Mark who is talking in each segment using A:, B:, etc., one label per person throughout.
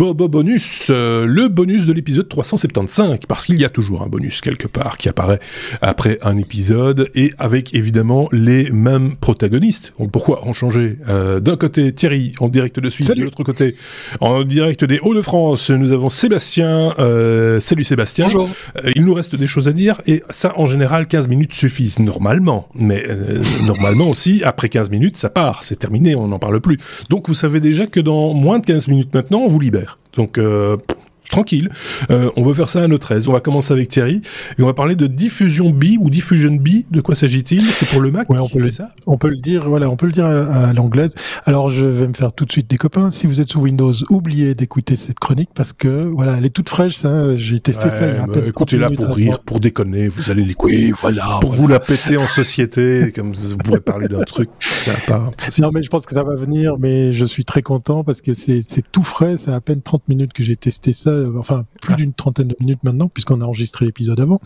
A: Bobo bonus, euh, le bonus de l'épisode 375, parce qu'il y a toujours un bonus quelque part qui apparaît après un épisode et avec évidemment les mêmes protagonistes. Pourquoi en changer euh, D'un côté Thierry en direct de Suisse, de l'autre côté en direct des Hauts-de-France, nous avons Sébastien. Euh, salut Sébastien.
B: Bonjour.
A: il nous reste des choses à dire et ça en général 15 minutes suffisent normalement, mais normalement aussi après 15 minutes ça part, c'est terminé, on n'en parle plus. Donc vous savez déjà que dans moins de 15 minutes maintenant on vous libère. Donc euh, tranquille. Euh, on va faire ça à notre aise. On va commencer avec Thierry et on va parler de diffusion B ou diffusion B. De quoi s'agit-il? C'est pour le Mac
C: on peut le, ça? On peut le dire, voilà, on peut le dire à, l'anglaise. Alors je vais me faire tout de suite des copains. Si vous êtes sous Windows, oubliez d'écouter cette chronique parce que voilà, elle est toute fraîche. Ça, j'ai testé ça. Il y a
A: bah, écoutez-la pour rire, pour déconner. Vous allez l'écouter. voilà. Pour vous la péter en société, comme vous pourrez parler d'un truc sympa.
C: Non, mais je pense que ça va venir. Mais je suis très content parce que c'est tout frais. C'est à peine 30 minutes que j'ai testé ça enfin plus d'une trentaine de minutes maintenant, puisqu'on a enregistré l'épisode avant.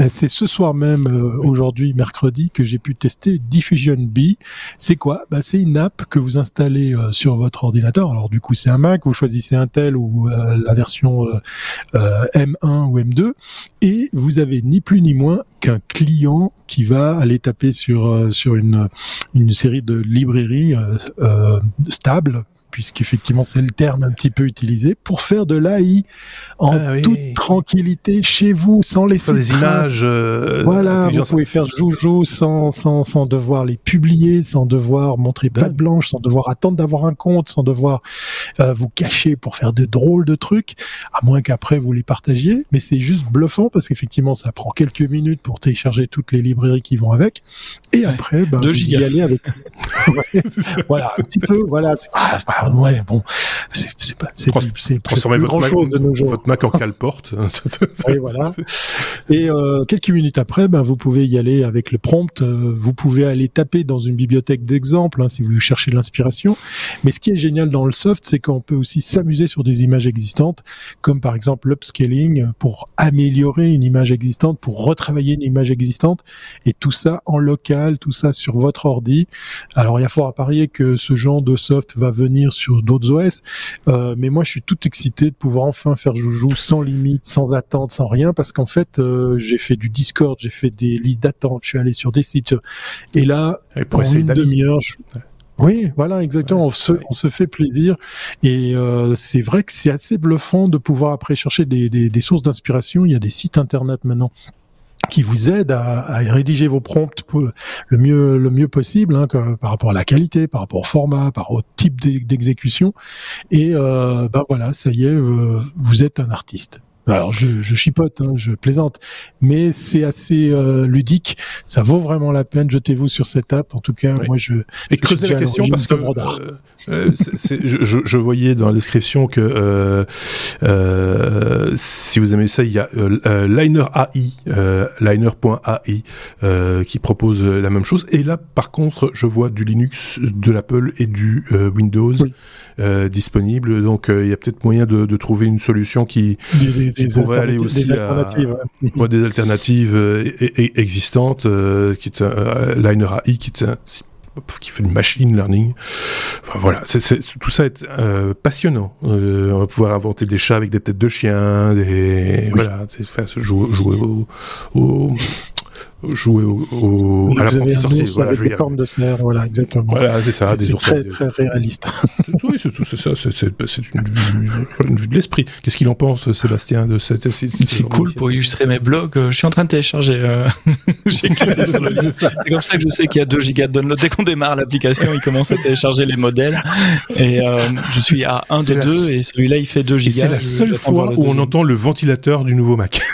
C: Euh, c'est ce soir même, euh, aujourd'hui, mercredi, que j'ai pu tester Diffusion B. C'est quoi? Bah, C'est une app que vous installez sur votre ordinateur. Alors du coup, c'est un Mac, vous choisissez Intel ou la version M1 ou M2, et vous avez ni plus ni moins qu'un client qui va aller taper sur sur une une série de librairies euh, stables puisqu'effectivement c'est le terme un petit peu utilisé, pour faire de l'AI en ah toute tranquillité chez vous, sans laisser
A: des images. Euh,
C: voilà, vous pouvez faire joujou sans, sans, sans devoir les publier, sans devoir montrer patte blanche, sans devoir attendre d'avoir un compte, sans devoir euh, vous cacher pour faire de drôles de trucs, à moins qu'après vous les partagiez. Mais c'est juste bluffant parce qu'effectivement ça prend quelques minutes pour télécharger toutes les librairies qui vont avec, et après, bah, vous y allez avec. voilà, un petit peu, voilà. C'est pas, ouais, bon, c'est pas, c'est
A: transformer votre, Mac, chose de nos jours. votre Mac en cale-porte.
C: oui, voilà. Et euh, quelques minutes après, ben vous pouvez y aller avec le prompt. Euh, vous pouvez aller taper dans une bibliothèque d'exemples hein, si vous cherchez de l'inspiration. Mais ce qui est génial dans le soft, c'est qu'on peut aussi s'amuser sur des images existantes, comme par exemple l'upscaling pour améliorer une image existante, pour retravailler une image existante, et tout ça en local, tout ça sur votre ordi. Alors il y a fort à parier que ce genre de soft va venir sur d'autres OS. Euh, mais moi, je suis tout excité de pouvoir enfin faire joujou sans limite, sans attente, sans rien, parce qu'en fait, euh, j'ai fait du Discord, j'ai fait des listes d'attente, je suis allé sur des sites, et là, pour une demi-heure, Oui, voilà, exactement. On, se, on, se, fait plaisir et euh, c'est vrai que c'est assez bluffant de pouvoir après chercher des, des, des sources d'inspiration. Il y a des sites internet maintenant qui vous aide à, à, rédiger vos prompts le mieux le mieux possible hein, par rapport à la qualité, par rapport au format, par rapport au type d'exécution. Et euh, ben voilà, ça y est, euh, vous êtes un artiste. Alors je, je chipote, hein, je plaisante, mais c'est assez euh, ludique. Ça vaut vraiment la peine. Jetez-vous sur cette app. En tout cas, moi je.
A: Et creuser la question parce que euh, euh je, je, voyais dans la description que euh, euh, si vous aimez ça, il y a Liner AI, Liner.ai qui propose la même chose. Et là, par contre, je vois du Linux, de l'Apple et du Windows. disponible. Donc il y a peut-être moyen de, de, trouver une solution qui,
C: des, pourrait aller aussi des alternatives,
A: à, des alternatives euh, existantes, euh, qui est un Liner AI, qui est qui fait du machine learning. Enfin voilà, c'est, tout ça est euh, passionnant. on va pouvoir inventer des chats avec des têtes de chiens, des voilà, jouer, jouer au, au, jouer au, au
C: à l'apprenti sorcier. Voilà, avec des cornes de cerf, voilà, exactement.
A: Voilà, c'est ça, des ours.
C: très, très réaliste.
A: oui, c'est tout, c'est ça, c'est une, une, vue de l'esprit. Qu'est-ce qu'il en pense, Sébastien, de cette.
B: C'est cool pour illustrer mes blogs. Euh, je suis en train de télécharger. Euh, c'est comme ça que je sais qu'il y a 2 gigas de download. Dès qu'on démarre l'application, il commence à télécharger les modèles. Et euh, je suis à 1 de 2 et celui-là, il fait 2 gigas.
A: C'est la seule fois où on entend le ventilateur du nouveau Mac.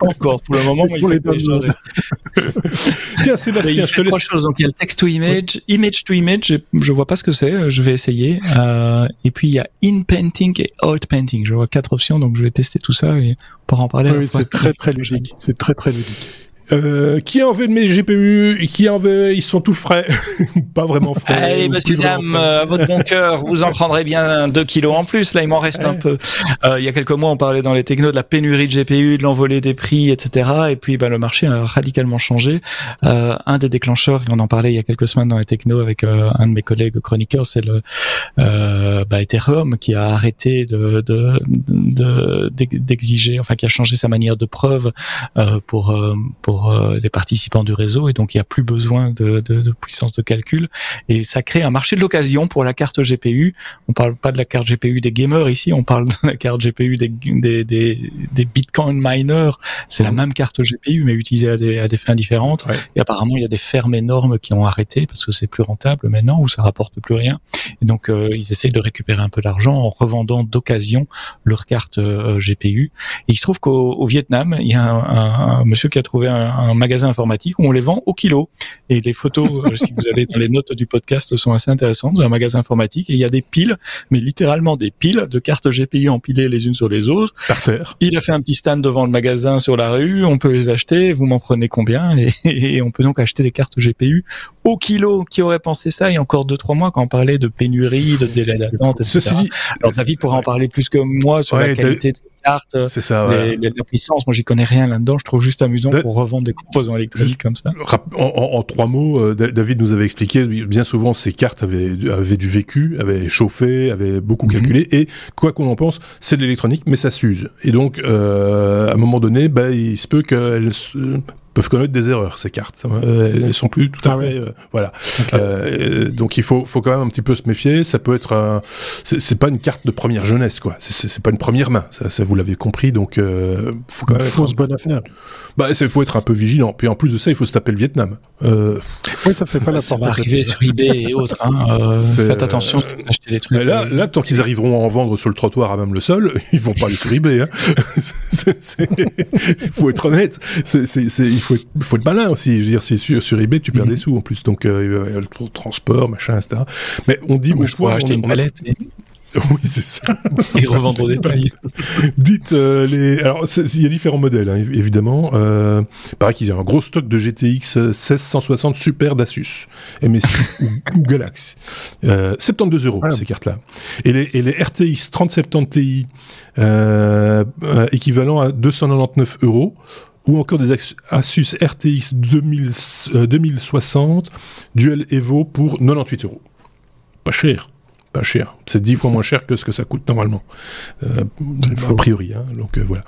B: Encore, pour le moment, il faut les
A: Tiens, Sébastien,
B: je te laisse. Choses. Donc, il y a le text to image, image to image, je vois pas ce que c'est, je vais essayer. Euh, et puis, il y a in painting et out painting. Je vois quatre options, donc je vais tester tout ça et pour en parler.
C: Oui, c'est très, très ludique. C'est très, très ludique.
A: Euh, qui a envie de mes GPU Qui en veut? Ils sont tout frais. pas vraiment frais.
B: Allez, monsieur, dame, à votre bon cœur, vous en prendrez bien 2 kilos en plus. Là, il m'en reste un peu. Euh, il y a quelques mois, on parlait dans les technos de la pénurie de GPU, de l'envolée des prix, etc. Et puis, bah, le marché a radicalement changé. Euh, un des déclencheurs, et on en parlait il y a quelques semaines dans les technos avec euh, un de mes collègues chroniqueurs, c'est le euh, bah, Ethereum qui a arrêté de d'exiger, de, enfin qui a changé sa manière de preuve euh, pour pour les euh, participants du réseau et donc il n'y a plus besoin de, de, de, puissance de calcul et ça crée un marché de l'occasion pour la carte GPU. On parle pas de la carte GPU des gamers ici, on parle de la carte GPU des, des, des, des Bitcoin miners. C'est la même carte GPU mais utilisée à des, à des fins différentes. Et apparemment il y a des fermes énormes qui ont arrêté parce que c'est plus rentable maintenant ou ça rapporte plus rien. Et donc euh, ils essayent de récupérer un peu d'argent en revendant d'occasion leur carte euh, GPU. Et il se trouve qu'au Vietnam il y a un, un, un monsieur qui a trouvé un, un magasin informatique où on les vend au kilo. Et les photos, euh, si vous avez dans les notes du podcast, sont assez intéressantes. C'est un magasin informatique et il y a des piles, mais littéralement des piles de cartes GPU empilées les unes sur les autres. Il a fait un petit stand devant le magasin sur la rue. On peut les acheter. Vous m'en prenez combien? Et, on peut donc acheter des cartes GPU au kilo. Qui aurait pensé ça il y a encore deux trois mois quand on parlait de pénurie, de délai d'attente, etc. Ceci Alors David pourra en parler plus que moi sur la qualité de cartes,
A: c'est ça,
B: les, la puissance. Moi, j'y connais rien là-dedans. Je trouve juste amusant pour revendre des composants électroniques comme ça.
A: En, trois mots, euh, David nous avait expliqué bien souvent ces cartes avaient, avaient du vécu, avaient chauffé, avaient beaucoup mhm. calculé et quoi qu'on en pense, c'est de l'électronique, mais ça s'use. Et donc, euh, à un moment donné, bah, il se peut qu'elles peuvent commettre des erreurs ces cartes. Euh, elles sont plus tout à ah fait euh, voilà. Euh, donc il faut faut quand même un petit peu se méfier. Ça peut être un, c'est pas une carte de première jeunesse quoi. C'est pas une première main. Ça, ça vous l'avez compris. Donc
C: faut quand même fausse bonne affaire.
A: Bah il faut être un peu vigilant. Puis en plus de ça, il faut se taper le Vietnam.
C: Oui, ça fait pas la
B: Ça va arriver sur eBay et autres. Hein. faites attention d'acheter des trucs.
A: Là, là, tant qu'ils arriveront à en vendre sur le trottoir à même le sol, ils vont pas aller sur eBay. Hein. Il faut être honnête. C'est il faut être, faut être malin aussi. Je veux dire, c'est sur, sur eBay, tu perds mhm. des sous en plus. Donc, euh, il y a le transport, machin, etc. Mais on dit,
B: ah, je pourrais acheter une palette.
A: Oui, c'est ça.
B: Et revendre au détail.
A: Dites euh, les. Alors, il y a différents modèles, hein, évidemment. Euh, pareil qu'ils aient un gros stock de GTX 1660 Super d'Asus, MSI ou, Galaxy. Euh, 72 euros ces cartes-là. Et les, et les RTX 3070 Ti, euh, euh, équivalent à 299 euros ou encore des Asus RTX 2000, 2060 Dual Evo pour 98 euros. Pas cher. Pas cher. C'est 10 fois moins cher que ce que ça coûte normalement. Euh, a priori. Hein, donc euh, voilà.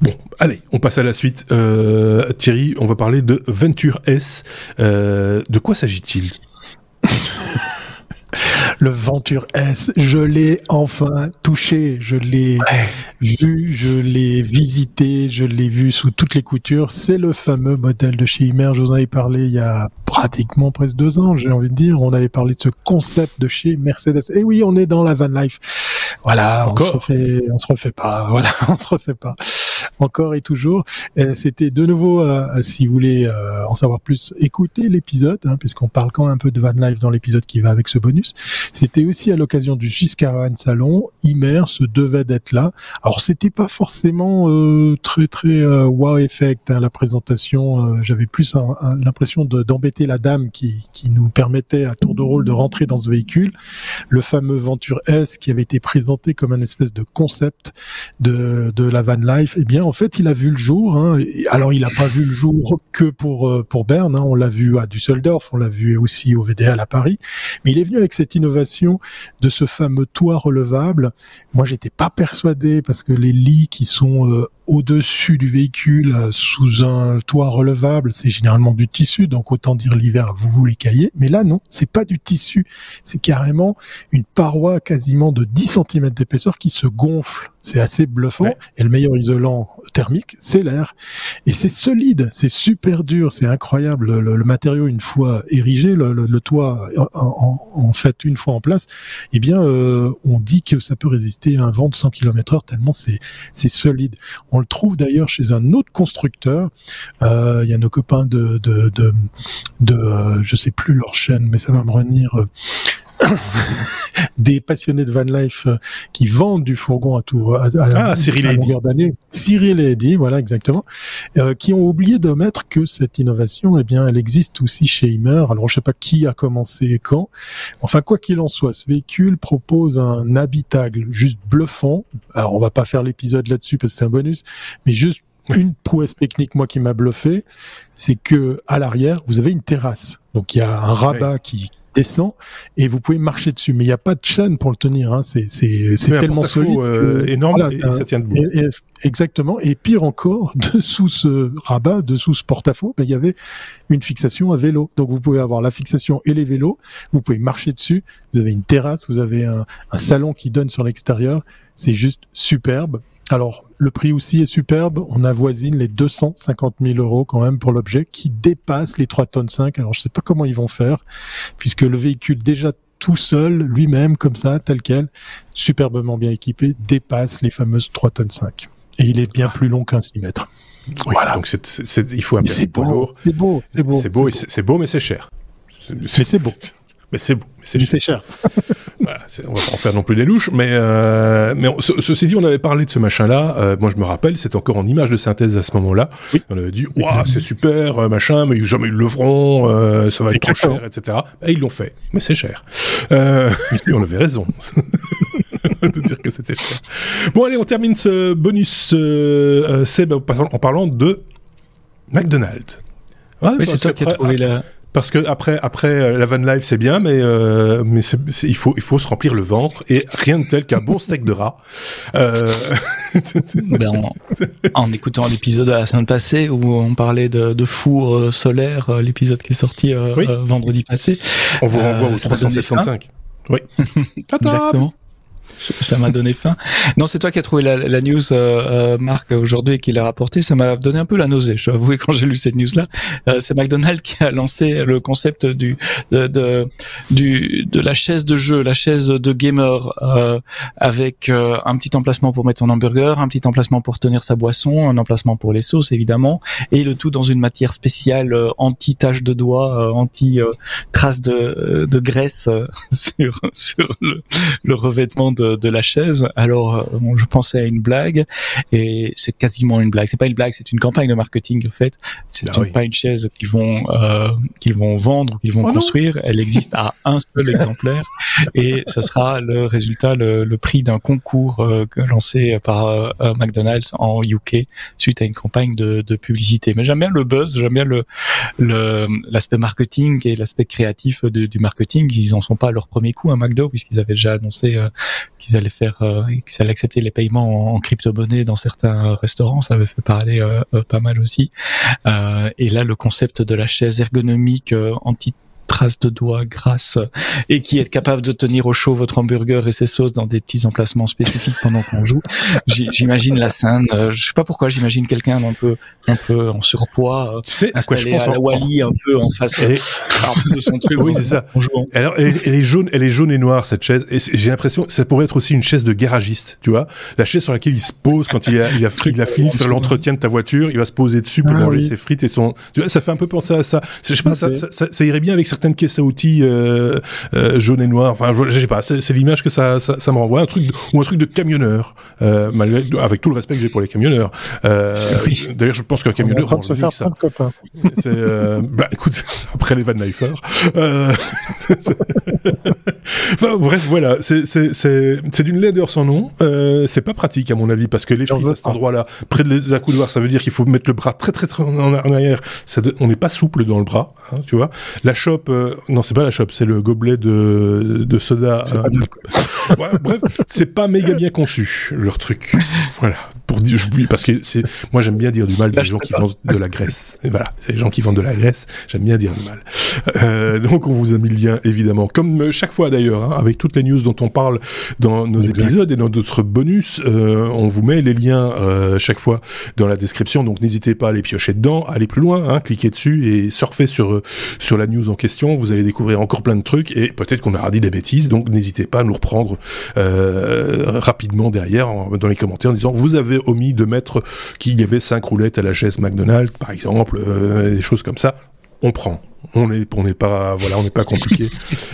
A: Bon, allez, on passe à la suite. Euh, Thierry, on va parler de Venture S. De quoi s'agit-il?
C: Le Venture S. Je l'ai enfin touché, je l'ai vu, je l'ai visité, je l'ai vu sous toutes les coutures. C'est le fameux modèle de chez Imer. Je vous en avais parlé il y a pratiquement presque deux ans, j'ai envie de dire. On avait parlé de ce concept de chez Mercedes. Et oui, on est dans la van life. Voilà, on se refait, on se refait pas. Voilà, on se refait pas encore et toujours. Euh, c'était de nouveau, euh, si vous voulez euh, en savoir plus, écoutez l'épisode, hein, puisqu'on parle quand même un peu de Van Life dans l'épisode qui va avec ce bonus. C'était aussi à l'occasion du Swiss Caravan Salon. Imer se devait d'être là. Alors c'était pas forcément très très wow effect hein, la présentation. J'avais plus l'impression d'embêter la dame qui, qui nous permettait à tour de rôle de rentrer dans ce véhicule. Le fameux Venture S qui avait été présenté comme un espèce de concept de, de la van life. Eh bien, en fait, il a vu le jour. Hein. Alors, il n'a pas vu le jour que pour euh, pour Berne. Hein. On l'a vu à Düsseldorf, on l'a vu aussi au VDL à Paris. Mais il est venu avec cette innovation de ce fameux toit relevable. Moi, j'étais pas persuadé parce que les lits qui sont euh, au-dessus du véhicule euh, sous un toit relevable, c'est généralement du tissu, donc autant dire l'hiver vous vous les. Mais là non, c'est pas du tissu, c'est carrément une paroi quasiment de 10 cm d'épaisseur qui se gonfle. C'est assez bluffant. Et le meilleur isolant thermique, c'est l'air. Et c'est solide, c'est super dur, c'est incroyable. Le, matériau, une fois érigé, le, toit en, fait une fois en place, eh bien, euh, on dit que ça peut résister à un vent de 100 km/h tellement c'est c'est solide. On le trouve d'ailleurs chez un autre constructeur. Euh, il y a nos copains de de de, de euh, je sais plus leur chaîne, mais ça va me revenir. des passionnés de van life euh, qui vendent du fourgon à tout à,
A: ah, Cyril à longueur
C: d'année. Cyril et Eddy, voilà exactement, euh, qui ont oublié de mettre que cette innovation, eh bien, elle existe aussi chez Immer. Alors je sais pas qui a commencé et quand. Enfin quoi qu'il en soit, ce véhicule propose un habitacle juste bluffant. Alors on va pas faire l'épisode là-dessus parce que c'est un bonus, mais juste une prouesse technique moi qui m'a bluffé, c'est que à l'arrière vous avez une terrasse. Donc il y a un rabat qui descend et vous pouvez marcher dessus. Mais il n'y a pas de chaîne pour le tenir. Hein. C'est c'est c'est tellement solide,
A: euh, énorme et ça tient debout.
C: Exactement. Et pire encore, dessous ce rabat, dessous ce porte-à-faux, ben, il y avait une fixation à vélo. Donc vous pouvez avoir la fixation et les vélos. Vous pouvez marcher dessus. Vous avez une terrasse. Vous avez un, un salon qui donne sur l'extérieur. C'est juste superbe. Alors, le prix aussi est superbe. On avoisine les 250 000 euros quand même pour l'objet qui dépasse les 3 tonnes 5. Alors, je sais pas comment ils vont faire puisque le véhicule déjà tout seul, lui-même, comme ça, tel quel, superbement bien équipé, dépasse les fameuses 3 tonnes 5. Et il est bien plus long qu'un 6 mètres.
A: voilà. Donc, c'est, il faut un
C: C'est beau, c'est beau,
A: c'est beau. C'est beau, c'est beau, mais c'est cher.
C: Mais c'est beau.
A: Mais c'est beau.
C: Mais c'est cher.
A: voilà, on va pas en faire non plus des louches, mais euh, mais ceci dit, on avait parlé de ce machin-là. Euh, moi, je me rappelle, c'était encore en image de synthèse à ce moment-là. On avait dit, waouh, c'est super, euh, machin, mais jamais ils le feront, euh, ça va être trop cher, etc. Et ils l'ont fait, mais c'est cher. Euh, on avait raison. de dire que c'était cher. Bon, allez, on termine ce bonus euh, Seb en parlant de McDonald's.
B: Ouais, oui, c'est toi qui as trouvé la
A: parce que après, après euh, la van life c'est bien, mais euh, mais il faut il faut se remplir le ventre et rien de tel qu'un bon steak de rat. Euh...
B: ben, en, écoutant l'épisode de la semaine passée où on parlait de, de four euh, solaire, l'épisode qui est sorti vendredi passé.
A: On vous renvoie au 375. Oui.
B: Exactement ça m'a donné faim. Non, c'est toi qui as trouvé la, la news, euh, euh Marc, aujourd'hui et qui l'a rapporté. Ça m'a donné un peu la nausée. Je dois avouer quand j'ai lu cette news-là. Euh, c'est McDonald's qui a lancé le concept du de, de du de la chaise de jeu, la chaise de gamer, euh, avec euh, un petit emplacement pour mettre son hamburger, un petit emplacement pour tenir sa boisson, un emplacement pour les sauces évidemment, et le tout dans une matière spéciale anti tache de doigts, anti traces de, de graisse sur sur le revêtement de de, la chaise. Alors, euh, je pensais à une blague et c'est quasiment une blague. C'est pas une blague, c'est une campagne de marketing en fait. C'est ah pas une chaise qu'ils vont euh, qu'ils vont vendre ou qu'ils vont oh construire. Elle existe à un seul exemplaire et ça sera le résultat, le, prix d'un concours euh, lancé par euh, McDonald's en UK suite à une campagne de, de publicité. Mais j'aime bien le buzz, j'aime bien le l'aspect marketing et l'aspect créatif du marketing. Ils en sont pas à leur premier coup à McDo puisqu'ils avaient déjà annoncé qu'ils allaient faire, euh, qu'ils allaient accepter les paiements en, crypto-monnaie dans certains restaurants. Ça avait fait parler euh, euh, pas mal aussi. et là, le concept de la chaise ergonomique anti traces de doigts grasses et qui est capable de tenir au chaud votre hamburger et ses sauces dans des petits emplacements spécifiques pendant qu'on joue. J'imagine la scène. Euh, je sais pas pourquoi. J'imagine quelqu'un un peu, un peu en surpoids,
A: tu sais, installé
B: quoi, je pense à la Wally, un peu en face.
A: Elle son truc. Oui, c'est ça. Alors, elle, elle, est jaune, elle est jaune et noire cette chaise. Et j'ai l'impression, ça pourrait être aussi une chaise de garagiste, tu vois, la chaise sur laquelle il se pose quand il a, il a, il a fini de faire l'entretien de ta voiture. Il va se poser dessus pour ah manger ses frites et son. Tu vois, ça fait un peu penser à ça. Je sais pas, ça, ça, ça, irait bien avec certains certaines caisses à outils euh, euh, jaune et noir. Enfin, je, sais pas. C'est l'image que ça, ça, ça, me renvoie. Un truc de, ou un truc de camionneur, euh, malgré, avec tout le respect que j'ai pour les camionneurs. D'ailleurs, je pense qu'un camionneur
C: on se faire ça.
A: Bah écoute, après les Van Leifer. Enfin, bref, voilà. C'est d'une laideur sans nom. C'est pas pratique à mon avis parce que les frites à cet endroit-là, près des accoudoirs, ça veut dire qu'il faut mettre le bras très très très en, arrière. Ça, on n'est pas souple dans le bras, hein, tu vois. La chope euh, non, c'est pas la chope, c'est le gobelet de, de soda. Euh, ouais, bref, c'est pas méga bien conçu leur truc. Voilà, pour dire, oui, parce que c'est, moi j'aime bien dire du mal des gens qui vendent de la graisse. Et voilà, c'est les gens qui vendent de la graisse. J'aime bien dire du mal. Euh, donc on vous a mis le lien évidemment, comme chaque fois d'ailleurs, hein, avec toutes les news dont on parle dans nos épisodes et dans d'autres bonus, euh, on vous met les liens euh, chaque fois dans la description. Donc n'hésitez pas à les piocher dedans, à aller plus loin, hein, cliquez dessus et surfez sur sur la news en question. Vous allez découvrir encore plein de trucs et peut-être qu'on aura dit des bêtises. Donc n'hésitez pas à nous reprendre euh, rapidement derrière dans les commentaires en disant vous avez omis de mettre qu'il y avait cinq roulettes à la chaise McDonald's par exemple, euh, des choses comme ça. On prend. On n'est on pas voilà, on n'est pas compliqué.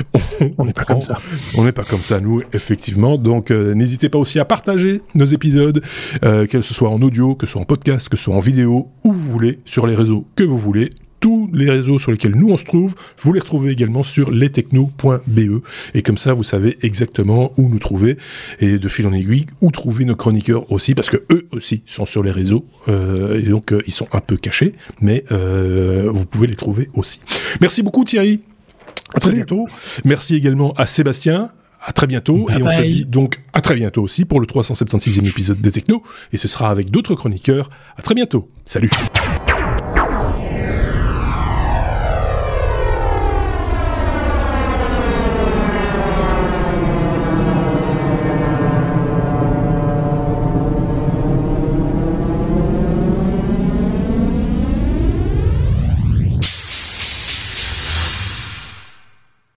C: on n'est pas comme ça.
A: On n'est pas comme ça nous, effectivement. Donc euh, n'hésitez pas aussi à partager nos épisodes, que ce soit en audio, que ce soit en podcast, que ce soit en vidéo, où vous voulez, sur les réseaux que vous voulez tous les réseaux sur lesquels nous on se trouve, vous les retrouvez également sur lestechno.be. Et comme ça, vous savez exactement où nous trouver et de fil en aiguille, où trouver nos chroniqueurs aussi, parce que eux aussi sont sur les réseaux. Euh, et donc, euh, ils sont un peu cachés, mais euh, vous pouvez les trouver aussi. Merci beaucoup Thierry. À très bientôt. Merci également à Sébastien, à très bientôt. et on se dit donc à très bientôt aussi pour le 376e épisode des Techno. Et ce sera avec d'autres chroniqueurs. À très bientôt. Salut.